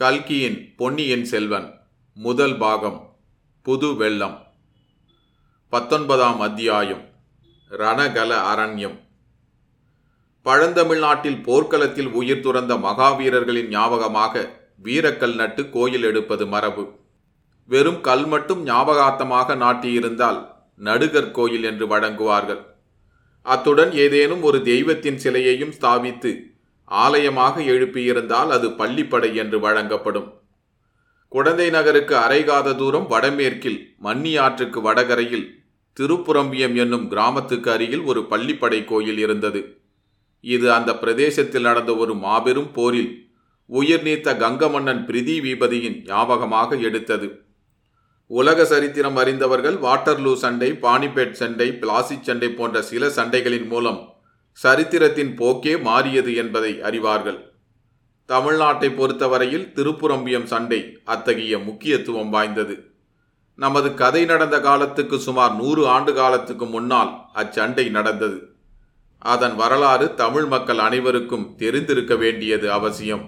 கல்கியின் பொன்னியின் செல்வன் முதல் பாகம் புது வெள்ளம். பத்தொன்பதாம் அத்தியாயம் ரணகல அரண்யம். பழந்தமிழ்நாட்டில் போர்க்களத்தில் உயிர் துறந்த மகாவீரர்களின் ஞாபகமாக வீரக்கல் நட்டு கோயில் எடுப்பது மரபு. வெறும் கல் மட்டும் ஞாபகார்த்தமாக நாட்டியிருந்தால் நடுகர் கோயில் என்று வழங்குவார்கள். அத்துடன் ஏதேனும் ஒரு தெய்வத்தின் சிலையையும் ஸ்தாபித்து ஆலயமாக எழுப்பியிருந்தால் அது பள்ளிப்படை என்று வழங்கப்படும். குடந்தை நகருக்கு அரைகாத தூரம் வடமேற்கில் மன்னி ஆற்றுக்கு வடகரையில் திருப்புரம்பியம் என்னும் கிராமத்துக்கு அருகில் ஒரு பள்ளிப்படை கோயில் இருந்தது. இது அந்த பிரதேசத்தில் நடந்த ஒரு மாபெரும் போரில் உயிர் நீத்த கங்க மன்னன் பிரிதிவீபதியின் ஞாபகமாக எடுத்தது. உலக சரித்திரம் அறிந்தவர்கள் வாட்டர்லூ சண்டை பானிபேட் சண்டை பிளாசிச் சண்டை போன்ற சில சண்டைகளின் மூலம் சரித்திரத்தின் போக்கே மாறியது என்பதை அறிவார்கள். தமிழ்நாட்டை பொறுத்தவரையில் திருப்புரம்பியம் சண்டை அத்தகைய முக்கியத்துவம் வாய்ந்தது. நமது கதை நடந்த காலத்துக்கு சுமார் நூறு ஆண்டு காலத்துக்கு முன்னால் அச்சண்டை நடந்தது. அதன் வரலாறு தமிழ் மக்கள் அனைவருக்கும் தெரிந்திருக்க வேண்டியது அவசியம்.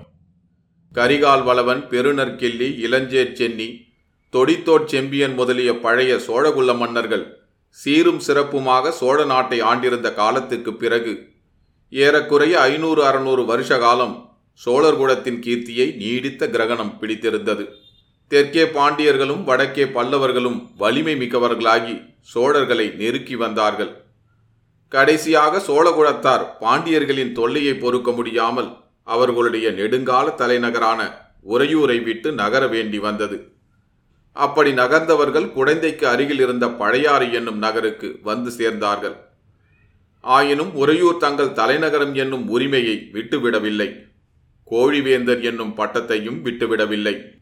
கரிகால் வளவன் பெருநற்கிள்ளி இளஞ்சேர் சென்னி தொடித்தோட் செம்பியன் முதலிய பழைய சோழகுல மன்னர்கள் சீரும் சிறப்புமாக சோழ நாட்டை ஆண்டிருந்த காலத்துக்கு பிறகு ஏறக்குறைய ஐநூறு அறுநூறு வருஷ காலம் சோழர்குலத்தின் கீர்த்தியை நீடித்த கிரகணம் பிடித்திருந்தது. தெற்கே பாண்டியர்களும் வடக்கே பல்லவர்களும் வலிமை மிக்கவர்களாகி சோழர்களை நெருக்கி வந்தார்கள். கடைசியாக சோழகுலத்தார் பாண்டியர்களின் தொல்லையை பொறுக்க முடியாமல் அவர்களுடைய நெடுங்கால தலைநகரான உறையூரை விட்டு நகர வேண்டி வந்தது. அப்படி நகர்ந்தவர்கள் குழந்தைக்கு அருகில் இருந்த பழையாறு என்னும் நகருக்கு வந்து சேர்ந்தார்கள். ஆயினும் உறையூர் தங்கள் தலைநகரம் என்னும் உரிமையை விட்டுவிடவில்லை. கோழிவேந்தர் என்னும் பட்டத்தையும் விட்டுவிடவில்லை.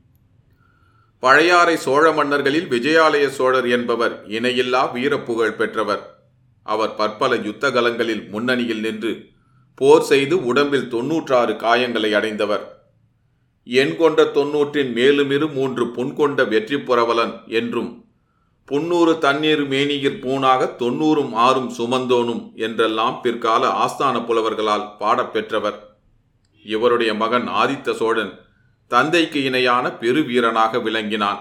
பழையாறை சோழ மன்னர்களில் விஜயாலய சோழர் என்பவர் இணையில்லா வீரப்புகழ் பெற்றவர். அவர் பற்பல யுத்தகலங்களில் முன்னணியில் நின்று போர் செய்து உடம்பில் தொன்னூற்றாறு காயங்களை அடைந்தவர். எண் கொண்ட தொன்னூற்றின் மேலுமிரு மூன்று புன்கொண்ட வெற்றி புரவலன் என்றும் புன்னூறு தண்ணீர் மேனியிற் பூனாக தொன்னூறும் ஆறும் சுமந்தோனும் என்றெல்லாம் பிற்கால ஆஸ்தான புலவர்களால் பாடப்பெற்றவர் இவருடைய மகன் ஆதித்த சோழன் தந்தைக்கு இணையான பெருவீரனாக விளங்கினான்.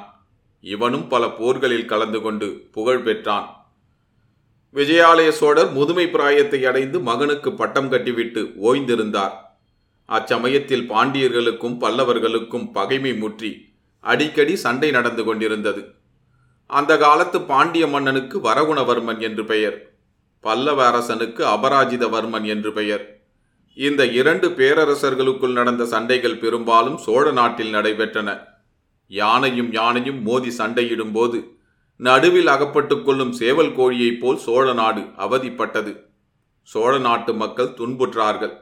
இவனும் பல போர்களில் கலந்து கொண்டு புகழ் பெற்றான். விஜயாலய சோழர் முதுமை பிராயத்தை அடைந்து மகனுக்கு பட்டம் கட்டிவிட்டு ஓய்ந்திருந்தார். அச்சமயத்தில் பாண்டியர்களுக்கும் பல்லவர்களுக்கும் பகைமை முற்றி அடிக்கடி சண்டை நடந்து கொண்டிருந்தது. அந்த காலத்து பாண்டிய மன்னனுக்கு வரகுணவர்மன் என்று பெயர் பல்லவ அரசனுக்கு அபராஜிதவர்மன் என்று பெயர். இந்த இரண்டு பேரரசர்களுக்குள் நடந்த சண்டைகள் பெரும்பாலும் சோழ நாட்டில் நடைபெற்றன. யானையும் யானையும் மோதி சண்டையிடும்போது நடுவில் அகப்பட்டுக் கொள்ளும் சேவல் கோழியைப் போல் சோழ நாடு அவதிப்பட்டது. சோழ நாட்டு மக்கள் துன்புற்றார்கள்.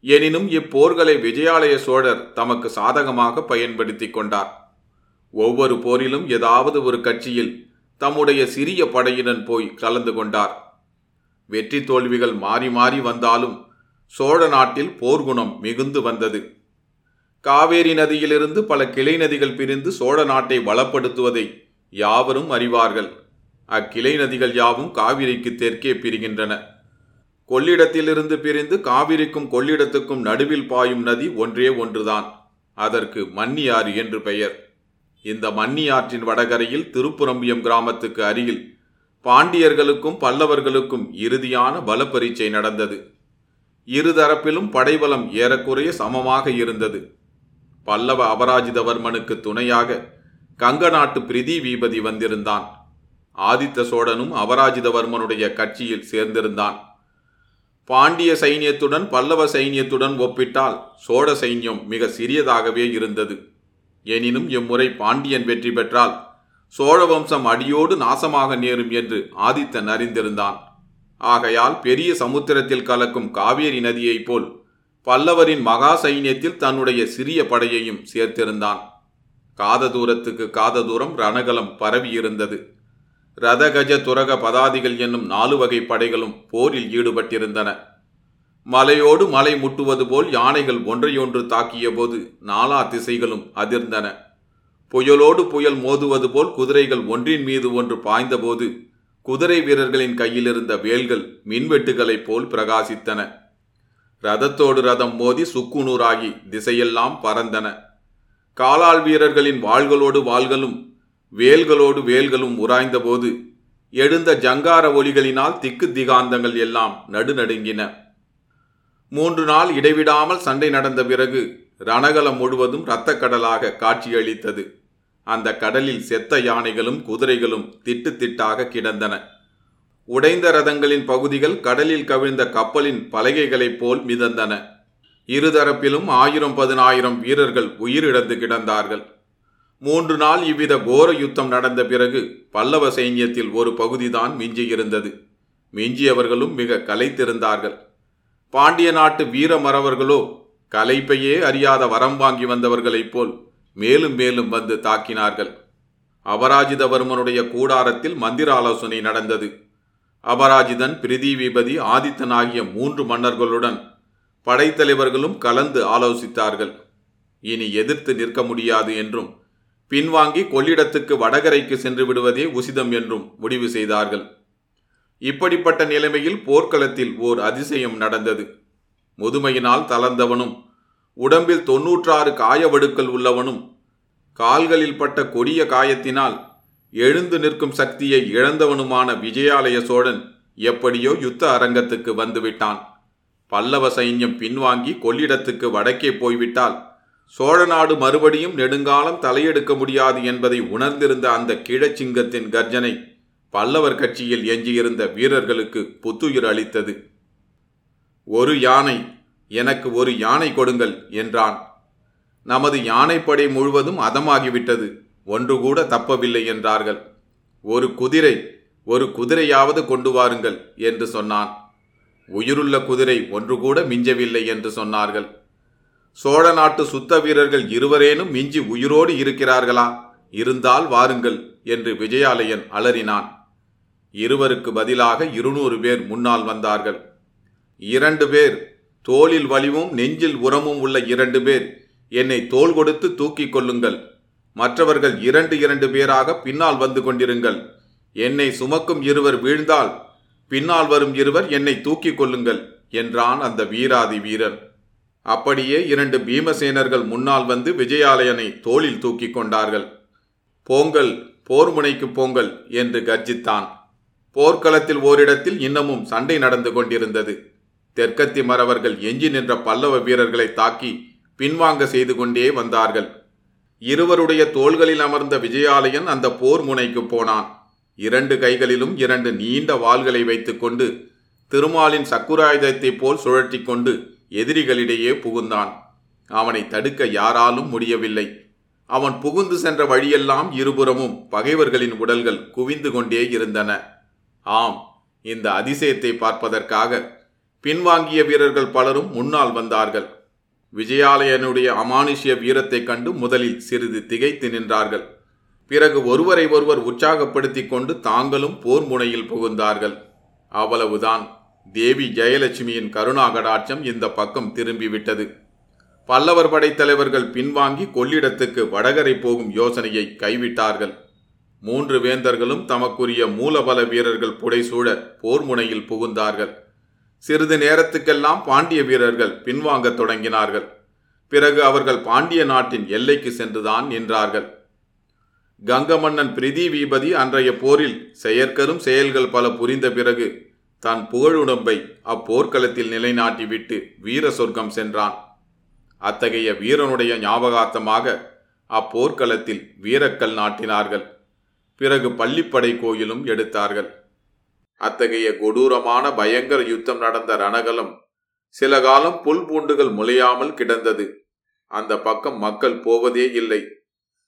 எனினும் இப்போர்களை விஜயாலய சோழர் தமக்கு சாதகமாக பயன்படுத்தி கொண்டார். ஒவ்வொரு போரிலும் ஏதாவது ஒரு கட்சியில் தம்முடைய சிறிய படையுடன் போய் கலந்து கொண்டார். வெற்றி தோல்விகள் மாறி மாறி வந்தாலும் சோழ நாட்டில் போர்க்குணம் மிகுந்து வந்தது. காவேரி நதியிலிருந்து பல கிளை நதிகள் பிரிந்து சோழ நாட்டை வளப்படுத்துவதை யாவரும் அறிவார்கள். அக்கிளை நதிகள் யாவும் காவிரிக்கு தெற்கே பிரிகின்றன. கொள்ளிடத்திலிருந்து பிரிந்து காவிரிக்கும் கொள்ளிடத்துக்கும் நடுவில் பாயும் நதி ஒன்றே ஒன்றுதான். அதற்கு மன்னியாறு என்று பெயர். இந்த மன்னியாற்றின் வடகரையில் திருப்புரம்பியம் கிராமத்துக்கு அருகில் பாண்டியர்களுக்கும் பல்லவர்களுக்கும் இறுதியான பலப்பரீட்சை நடந்தது. இருதரப்பிலும் படைபலம் ஏறக்குறைய சமமாக இருந்தது. பல்லவ அபராஜிதவர்மனுக்கு துணையாக கங்க நாட்டு பிரிதிவீபதி வந்திருந்தான். ஆதித்த சோழனும் அபராஜிதவர்மனுடைய கட்சியில் சேர்ந்திருந்தான். பாண்டிய சைன்யத்துடன் பல்லவ சைன்யத்துடன் ஒப்பிட்டால் சோழ சைன்யம் மிக சிறியதாகவே இருந்தது. எனினும் இம்முறை பாண்டியன் வெற்றி பெற்றால் சோழ வம்சம் அடியோடு நாசமாக நேரும் என்று ஆதித்தன் அறிந்திருந்தான். ஆகையால் பெரிய சமுத்திரத்தில் கலக்கும் காவேரி நதியைப் போல் பல்லவரின் மகா சைன்யத்தில் தன்னுடைய சிறிய படையையும் சேர்த்திருந்தான். காத தூரத்துக்கு காத தூரம் ரணகலம் பரவியிருந்தது. ரதகஜ துரக பதாதிகள் என்னும் நாலு வகை படைகளும் போரில் ஈடுபட்டிருந்தன. மலையோடு மலை முட்டுவது போல் யானைகள் ஒன்றையொன்று தாக்கியபோது நாலா திசைகளும் அதிர்ந்தன. புயலோடு புயல் மோதுவது போல் குதிரைகள் ஒன்றின் மீது ஒன்று பாய்ந்தபோது குதிரை வீரர்களின் கையிலிருந்த வேல்கள் மின்வெட்டுகளைப் போல் பிரகாசித்தன. ரதத்தோடு ரதம் மோதி சுக்குநூறாகி திசையெல்லாம் பறந்தன. காலாள் வீரர்களின் வாள்களோடு வாள்களும் வேல்களோடு வேல்களும் உராய்ந்தபோது எழுந்த ஜங்கார ஒலிகளினால் திக்கு திகாந்தங்கள் எல்லாம் நடுநடுங்கின. மூன்று நாள் இடைவிடாமல் சண்டை நடந்த பிறகு ரணகலம் முழுவதும் இரத்தக்கடலாக காட்சியளித்தது. அந்த கடலில் செத்த யானைகளும் குதிரைகளும் திட்டு திட்டாக கிடந்தன. உடைந்த ரதங்களின் பகுதிகள் கடலில் கவிழ்ந்த கப்பலின் பலகைகளைப் போல் மிதந்தன. இருதரப்பிலும் ஆயிரம் பதினாயிரம் வீரர்கள் உயிரிழந்து கிடந்தார்கள். மூன்று நாள் இவ்வித கோர யுத்தம் நடந்த பிறகு பல்லவ சைன்யத்தில் ஒரு பகுதிதான் மிஞ்சியிருந்தது. மிஞ்சியவர்களும் மிக கலைத்திருந்தார்கள். பாண்டிய நாட்டு வீரமரவர்களோ கலைப்பையே அறியாத வரம் வாங்கி வந்தவர்களைப் போல் மேலும் மேலும் வந்து தாக்கினார்கள். அபராஜிதவர்மனுடைய கூடாரத்தில் மந்திர ஆலோசனை நடந்தது. அபராஜிதன் பிரிதிவிபதி ஆதித்தன் ஆகிய மூன்று மன்னர்களுடன் படைத்தலைவர்களும் கலந்து ஆலோசித்தார்கள். இனி எதிர்த்து நிற்க முடியாது என்றும் பின்வாங்கி கொள்ளிடத்துக்கு வடகரைக்கு சென்று விடுவதே உசிதம் என்றும் முடிவு செய்தார்கள். இப்படிப்பட்ட நிலைமையில் போர்க்களத்தில் ஓர் அதிசயம் நடந்தது. முதுமையினால் தளர்ந்தவனும் உடம்பில் தொன்னூற்றாறு காயவடுக்கள் உள்ளவனும் கால்களில் பட்ட கொடிய காயத்தினால் எழுந்து நிற்கும் சக்தியை இழந்தவனுமான விஜயாலய சோழன் எப்படியோ யுத்த அரங்கத்துக்கு வந்துவிட்டான். பல்லவ சைன்யம் பின்வாங்கி கொள்ளிடத்துக்கு வடக்கே போய்விட்டால் சோழ நாடு மறுபடியும் நெடுங்காலம் தலையெடுக்க முடியாது என்பதை உணர்ந்திருந்த அந்த கிழச்சிங்கத்தின் கர்ஜனை பல்லவர் கட்சியில் எஞ்சியிருந்த வீரர்களுக்கு புத்துயிர் அளித்தது. ஒரு யானை எனக்கு ஒரு யானை கொடுங்கள் என்றான். நமது யானைப்படை முழுவதும் அதமாகிவிட்டது ஒன்று கூட தப்பவில்லை என்றார்கள். ஒரு குதிரை ஒரு குதிரையாவது கொண்டு வாருங்கள் என்று சொன்னான். உயிருள்ள குதிரை ஒன்று கூட மிஞ்சவில்லை என்று சொன்னார்கள். சோழ நாட்டு சுத்த வீரர்கள் இருவரேனும் மிஞ்சி உயிரோடு இருக்கிறார்களா? இருந்தால் வாருங்கள் என்று விஜயாலயன் அலறினான். இருவருக்கு பதிலாக இருநூறு பேர் முன்னால் வந்தார்கள். இரண்டு பேர் தோளில் வலிவும் நெஞ்சில் உரமும் உள்ள இரண்டு பேர் என்னை தோல் கொடுத்து தூக்கிக் கொள்ளுங்கள். மற்றவர்கள் இரண்டு இரண்டு பேராக பின்னால் வந்து கொண்டிருங்கள். என்னை சுமக்கும் இருவர் வீழ்ந்தால் பின்னால் வரும் இருவர் என்னை தூக்கிக் கொள்ளுங்கள் என்றான் அந்த வீராதி வீரன் அப்படியே இரண்டு பீமசேனர்கள் முன்னால் வந்து விஜயாலயனை தோளில் தூக்கிக் கொண்டார்கள். போங்கள் போர் முனைக்கு போங்கள் என்று கர்ஜித்தான். போர்க்களத்தில் ஓரிடத்தில் இன்னமும் சண்டை நடந்து கொண்டிருந்தது. தெற்கத்தி மறவர்கள் எஞ்சி நின்ற பல்லவ வீரர்களை தாக்கி பின்வாங்க செய்து கொண்டே வந்தார்கள். இருவருடைய தோள்களில் அமர்ந்த விஜயாலயன் அந்த போர் முனைக்கு போனான். இரண்டு கைகளிலும் இரண்டு நீண்ட வாள்களை வைத்துக்கொண்டு திருமாலின் சக்குராயுதத்தைப் போல் சுழற்றி கொண்டு எதிரிகளிடையே புகுந்தான். அவனை தடுக்க யாராலும் முடியவில்லை. அவன் புகுந்து சென்ற வழியெல்லாம் இருபுறமும் பகைவர்களின் உடல்கள் குவிந்து கொண்டே இருந்தன. ஆம் இந்த அதிசயத்தை பார்ப்பதற்காக பின்வாங்கிய வீரர்கள் பலரும் முன்னால் வந்தார்கள். விஜயாலயனுடைய அமானுஷ்ய வீரத்தைக் கண்டு முதலில் சிறிது திகைத்து நின்றார்கள். பிறகு ஒருவரை ஒருவர் உற்சாகப்படுத்திக் கொண்டு தாங்களும் போர் முனையில் புகுந்தார்கள். அவ்வளவுதான். தேவி ஜெயலட்சுமியின் கருணாகடாட்சம் இந்த பக்கம் திரும்பிவிட்டது. பல்லவர் படைத்தலைவர்கள் பின்வாங்கி கொள்ளிடத்துக்கு வடகரை போகும் யோசனையை கைவிட்டார்கள். மூன்று வேந்தர்களும் தமக்குரிய மூலபல வீரர்கள் புடைசூழ போர் முனையில் புகுந்தார்கள். சிறிது நேரத்துக்கெல்லாம் பாண்டிய வீரர்கள் பின்வாங்கத் தொடங்கினார்கள். பிறகு அவர்கள் பாண்டிய நாட்டின் எல்லைக்கு சென்றுதான் நின்றார்கள். கங்க மன்னன் பிரிதிவீபதி அன்றைய போரில் செயற்கரும் செயல்கள் பல புரிந்த பிறகு தன் புகழுடம்பை அப்போர்க்களத்தில் நிலைநாட்டிவிட்டு வீர சொர்க்கம் சென்றான். அத்தகைய வீரனுடைய ஞாபகார்த்தமாக அப்போர்க்களத்தில் வீரக்கல் நாட்டினார்கள். பிறகு பள்ளிப்படை கோயிலும் எடுத்தார்கள். அத்தகைய கொடூரமான பயங்கர யுத்தம் நடந்த ரணகலம் சில காலம் புல் பூண்டுகள் முளையாமல் கிடந்தது. அந்த பக்கம் மக்கள் போவதே இல்லை.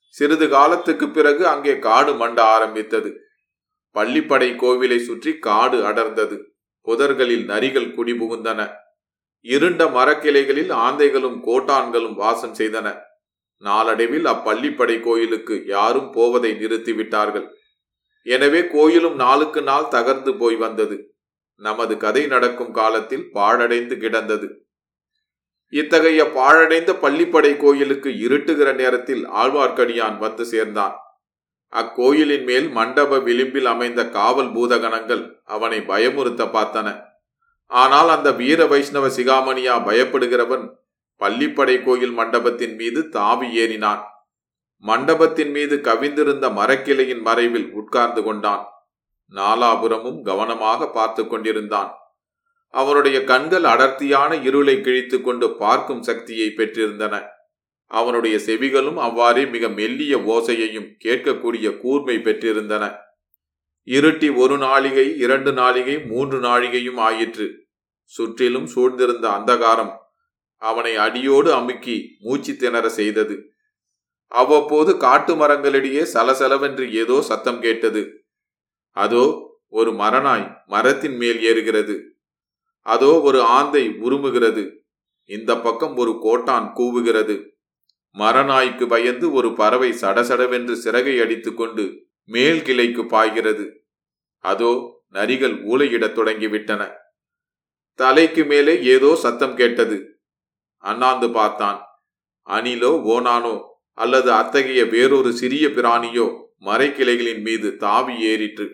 சிறிது காலத்துக்கு பிறகு அங்கே காடு மண்ட ஆரம்பித்தது. பள்ளிப்படை கோவிலை சுற்றி காடு அடர்ந்தது. புதர்களில் நரிகள் குடிபுகுந்தன. இருண்ட மரக்கிளைகளில் ஆந்தைகளும் கோட்டான்களும் வாசம் செய்தன. நாளடைவில் அப்பள்ளிப்படை கோயிலுக்கு யாரும் போவதை நிறுத்திவிட்டார்கள். எனவே கோயிலும் நாளுக்கு நாள் தகர்ந்து போய் வந்தது. நமது கதை நடக்கும் காலத்தில் பாழடைந்து கிடந்தது. இத்தகைய பாழடைந்த பள்ளிப்படை கோயிலுக்கு இருட்டுகிற நேரத்தில் ஆழ்வார்க்கடியான் வந்து சேர்ந்தான். அக்கோயிலின் மேல் மண்டப விளிம்பில் அமைந்த காவல் பூதகணங்கள் அவனை பயமுறுத்த பார்த்தன. ஆனால் அந்த வீர வைஷ்ணவ சிகாமணியா பயப்படுகிறவன் பள்ளிப்படை கோயில் மண்டபத்தின் மீது தாவி ஏறினான். மண்டபத்தின் மீது கவிந்திருந்த மரக்கிளையின் மறைவில் உட்கார்ந்து கொண்டான். நாலாபுரமும் கவனமாக பார்த்து கொண்டிருந்தான். அவனுடைய கண்கள் அடர்த்தியான இருளை கிழித்து கொண்டு பார்க்கும் சக்தியை பெற்றிருந்தன. அவனுடைய செவிகளும் அவ்வாறே மிக மெல்லிய ஓசையையும் கேட்கக்கூடிய கூர்மை பெற்றிருந்தன. இருட்டி ஒரு நாளிகை இரண்டு நாளிகை மூன்று நாழிகையும் ஆயிற்று. சுற்றிலும் சூழ்ந்திருந்த அந்தகாரம் அவனை அடியோடு அமுக்கி மூச்சு திணற செய்தது. அவ்வப்போது காட்டு மரங்களிடையே சலசலவென்று ஏதோ சத்தம் கேட்டது. அதோ ஒரு மரநாய் மரத்தின் மேல் ஏறுகிறது. அதோ ஒரு ஆந்தை உருமுகிறது. இந்த பக்கம் ஒரு கோட்டான் கூவுகிறது. மரநாய்க்கு பயந்து ஒரு பறவை சடசடவென்று சிறகை அடித்துக்கொண்டு மேல் கிளைக்கு பாய்கிறது. அதோ நரிகள் ஊலையிடத் தொடங்கிவிட்டன. தலைக்கு மேலே ஏதோ சத்தம் கேட்டது. அண்ணாந்து பார்த்தான். அணிலோ ஓனானோ அல்லது அத்தகைய வேறொரு சிறிய பிராணியோ மரக்கிளைகளின் மீது தாவி ஏறிற்று.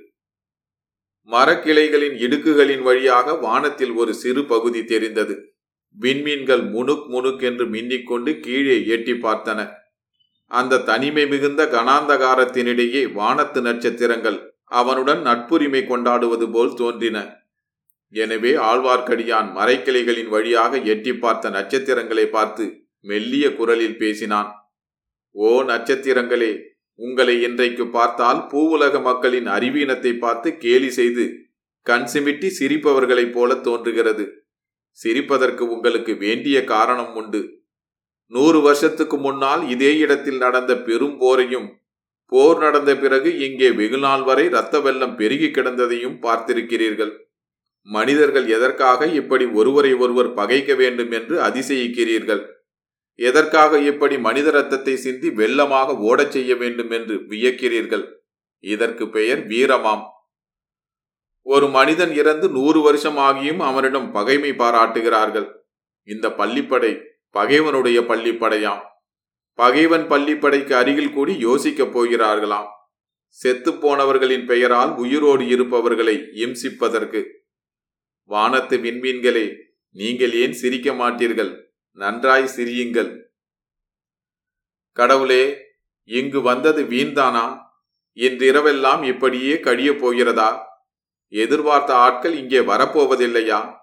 மரக்கிளைகளின் இடுக்குகளின் வழியாக வானத்தில் ஒரு சிறு பகுதி தெரிந்தது. விண்மீன்கள் முணுக் முணுக் என்று மின்னிக்கொண்டு கீழே எட்டி பார்த்தன. அந்த தனிமை மிகுந்த கனாந்தகாரத்தினிடையே வானத்து நட்சத்திரங்கள் அவனுடன் நட்புரிமை கொண்டாடுவது போல் தோன்றின. எனவே ஆழ்வார்க்கடியான் மறைக்கிளைகளின் வழியாக எட்டி பார்த்த நட்சத்திரங்களை பார்த்து மெல்லிய குரலில் பேசினான். ஓ நட்சத்திரங்களே உங்களை இன்றைக்கு பார்த்தால் பூவுலக மக்களின் அறிவீனத்தை பார்த்து கேலி செய்து கண் சிமிட்டி சிரிப்பவர்களைப் போல தோன்றுகிறது. சிரிப்பதற்கு உங்களுக்கு வேண்டிய காரணம் உண்டு. நூறு வருஷத்துக்கு முன்னால் இதே இடத்தில் நடந்த பெரும் போரையும் போர் நடந்த பிறகு இங்கே வெகுநாள் வரை இரத்த வெள்ளம் பெருகி கிடந்ததையும் பார்த்திருக்கிறீர்கள். மனிதர்கள் எதற்காக இப்படி ஒருவரை ஒருவர் பகைக்க வேண்டும் என்று அதிசயிக்கிறீர்கள்? எதற்காக இப்படி மனித ரத்தத்தை சிந்தி வெள்ளமாக ஓடச் செய்ய வேண்டும் என்று வியக்கிறீர்கள்? இதற்கு பெயர் வீரமாம். ஒரு மனிதன் இறந்து நூறு வருஷம் ஆகியும் அவனிடம் பகைமை பாராட்டுகிறார்கள். இந்த பள்ளிப்படை பகைவனுடைய பள்ளிப்படையாம். பகைவன் பள்ளிப்படைக்கு அருகில் கூடி யோசிக்கப் போகிறார்களாம். செத்துப்போனவர்களின் பெயரால் உயிரோடு இருப்பவர்களை இம்சிப்பதற்கு. வானத்து விண்மீன்களே நீங்கள் ஏன் சிரிக்க மாட்டீர்கள்? நன்றாய் சிரியுங்கள். கடவுளே இங்கு வந்தது வீண்தானா? இன்றிரவெல்லாம் இப்படியே கழியப் போகிறதா? எதிர்பார்த்த ஆட்கள் இங்கே வரப்போவதில்லையா?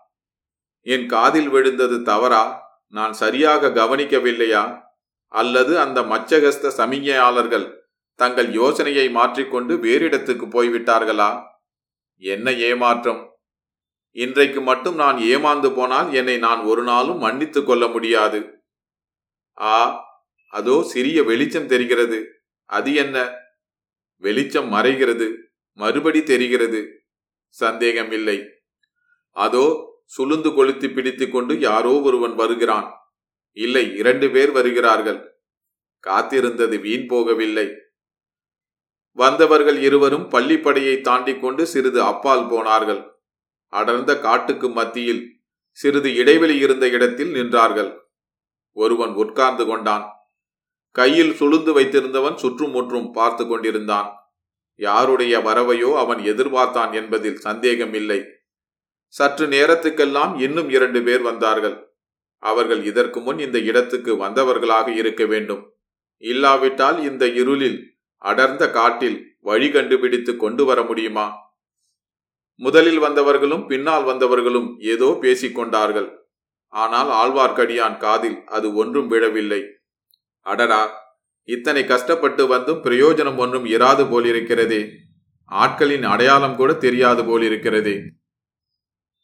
என் காதில் விழுந்தது தவறா? நான் சரியாக கவனிக்கவில்லையா? அல்லது அந்த மச்சகஸ்த சமிஞையாளர்கள் தங்கள் யோசனையை மாற்றிக்கொண்டு வேறிடத்துக்கு போய்விட்டார்களா? என்ன ஏமாற்றம்? இன்றைக்கு மட்டும் நான் ஏமாந்து போனால் என்னை நான் ஒரு நாளும் மன்னித்துக் கொள்ள முடியாது. ஆ அதோ சிறிய வெளிச்சம் தெரிகிறது. அது என்ன? வெளிச்சம் மறைகிறது. மறுபடி தெரிகிறது. சந்தேகமில்லை. அதோ சுளுந்து கொளுத்தி பிடித்து கொண்டு யாரோ ஒருவன் வருகிறான். இல்லை இரண்டு பேர் வருகிறார்கள். காத்திருந்தது வீண் போகவில்லை. வந்தவர்கள் இருவரும் பள்ளிப்படையை தாண்டி கொண்டு சிறிது அப்பால் போனார்கள். அடர்ந்த காட்டுக்கு மத்தியில் சிறிது இடைவெளி இருந்த இடத்தில் நின்றார்கள். ஒருவன் உட்கார்ந்து கொண்டான். கையில் சுளுந்து வைத்திருந்தவன் சுற்றும் முற்றும் பார்த்து கொண்டிருந்தான் யாருடைய வரவையோ அவன் எதிர்பார்த்தான் என்பதில் சந்தேகமில்லை. சற்று நேரத்துக்கெல்லாம் இன்னும் இரண்டு பேர் வந்தார்கள். அவர்கள் இதற்கு முன் இந்த இடத்துக்கு வந்தவர்களாக இருக்க வேண்டும். இல்லாவிட்டால் இந்த இருளில் அடர்ந்த காட்டில் வழி கண்டுபிடித்து கொண்டு வர முடியுமா? முதலில் வந்தவர்களும் பின்னால் வந்தவர்களும் ஏதோ பேசிக் கொண்டார்கள். ஆனால் ஆழ்வார்க்கடியான் காதில் அது ஒன்றும் விழவில்லை. அடடா! இத்தனை கஷ்டப்பட்டு வந்தும் பிரயோஜனம் ஒன்றும் இராது போலிருக்கிறதே. ஆட்களின் அடையாளம் கூட தெரியாது போலிருக்கிறதே.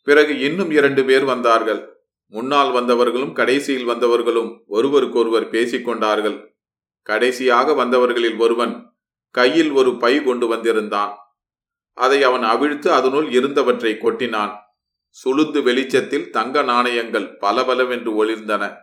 பிறகு இன்னும் இரண்டு பேர் வந்தார்கள். முன்னால் வந்தவர்களும் கடைசியில் வந்தவர்களும் ஒருவருக்கொருவர் பேசிக் கொண்டார்கள் கடைசியாக வந்தவர்களில் ஒருவன் கையில் ஒரு பை கொண்டு வந்திருந்தான். அதை அவன் அவிழ்த்து அதனுள் இருந்தவற்றை கொட்டினான். சுளுந்து வெளிச்சத்தில் தங்க நாணயங்கள் பலபலவென்று ஒளிர்ந்தன.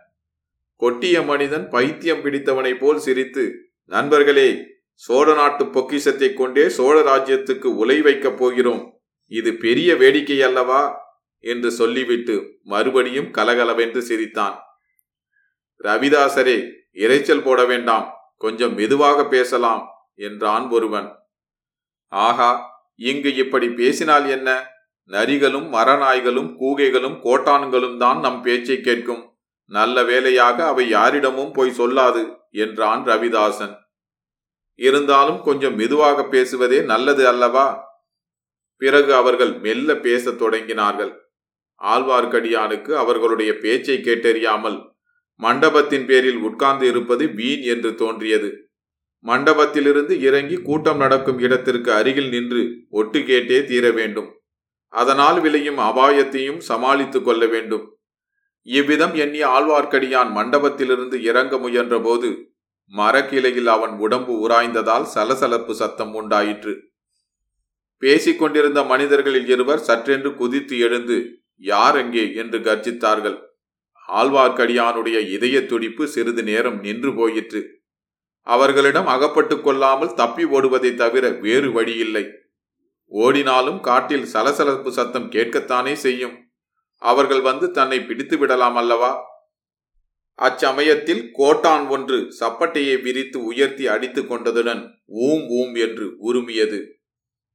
கொட்டிய மனிதன் பைத்தியம் பிடித்தவனைப் போல் சிரித்து நண்பர்களே சோழ நாட்டு பொக்கிஷத்தைக் கொண்டே சோழ ராஜ்யத்துக்கு உலை வைக்கப் போகிறோம். இது பெரிய வேடிக்கை அல்லவா? என்று சொல்லிவிட்டு மறுபடியும் கலகலவென்று சிரித்தான். ரவிதாசரே இறைச்சல் போட வேண்டாம். கொஞ்சம் மெதுவாக பேசலாம் என்றான் ஒருவன். ஆகா இங்கு இப்படி பேசினால் என்ன? நரிகளும் மரநாய்களும் கூகைகளும் கோட்டான்களும் தான் நம் பேச்சை கேட்கும். நல்ல வேலையாக அவை யாரிடமும் போய் சொல்லாது என்றான் ரவிதாசன். இருந்தாலும் கொஞ்சம் மெதுவாக பேசுவதே நல்லது அல்லவா? பிறகு அவர்கள் மெல்ல பேசத் தொடங்கினார்கள். ஆழ்வார்க்கடியானுக்கு அவர்களுடைய பேச்சை கேட்டறியாமல் மண்டபத்தின் பேரில் உட்கார்ந்து இருப்பது வீண் என்று தோன்றியது. மண்டபத்திலிருந்து இறங்கி கூட்டம் நடக்கும் இடத்திற்கு அருகில் நின்று ஒட்டு கேட்டே தீர வேண்டும். அதனால் விளையும் அபாயத்தையும் சமாளித்துக் கொள்ள வேண்டும். இவ்விதம் எண்ணிய ஆழ்வார்க்கடியான் மண்டபத்திலிருந்து இறங்க முயன்றபோது மரக்கிளையில் அவன் உடம்பு உராய்ந்ததால் சலசலப்பு சத்தம் உண்டாயிற்று. பேசிக் கொண்டிருந்த மனிதர்களில் இருவர் சற்றென்று குதித்து எழுந்து யார் எங்கே என்று கர்ஜித்தார்கள். ஆழ்வார்க்கடியானுடைய இதய துடிப்பு சிறிது நேரம் நின்று போயிற்று. அவர்களிடம் அகப்பட்டுக் கொள்ளாமல் தப்பி ஓடுவதை தவிர வேறு வழியில்லை. ஓடினாலும் காட்டில் சலசலப்பு சத்தம் கேட்கத்தானே செய்யும். அவர்கள் வந்து தன்னை பிடித்து விடலாம் அல்லவா? அச்சமயத்தில் கோட்டான் ஒன்று சப்பட்டையை விரித்து உயர்த்தி அடித்துக் கொண்டதுடன் ஊம் ஊம் என்று உருமியது.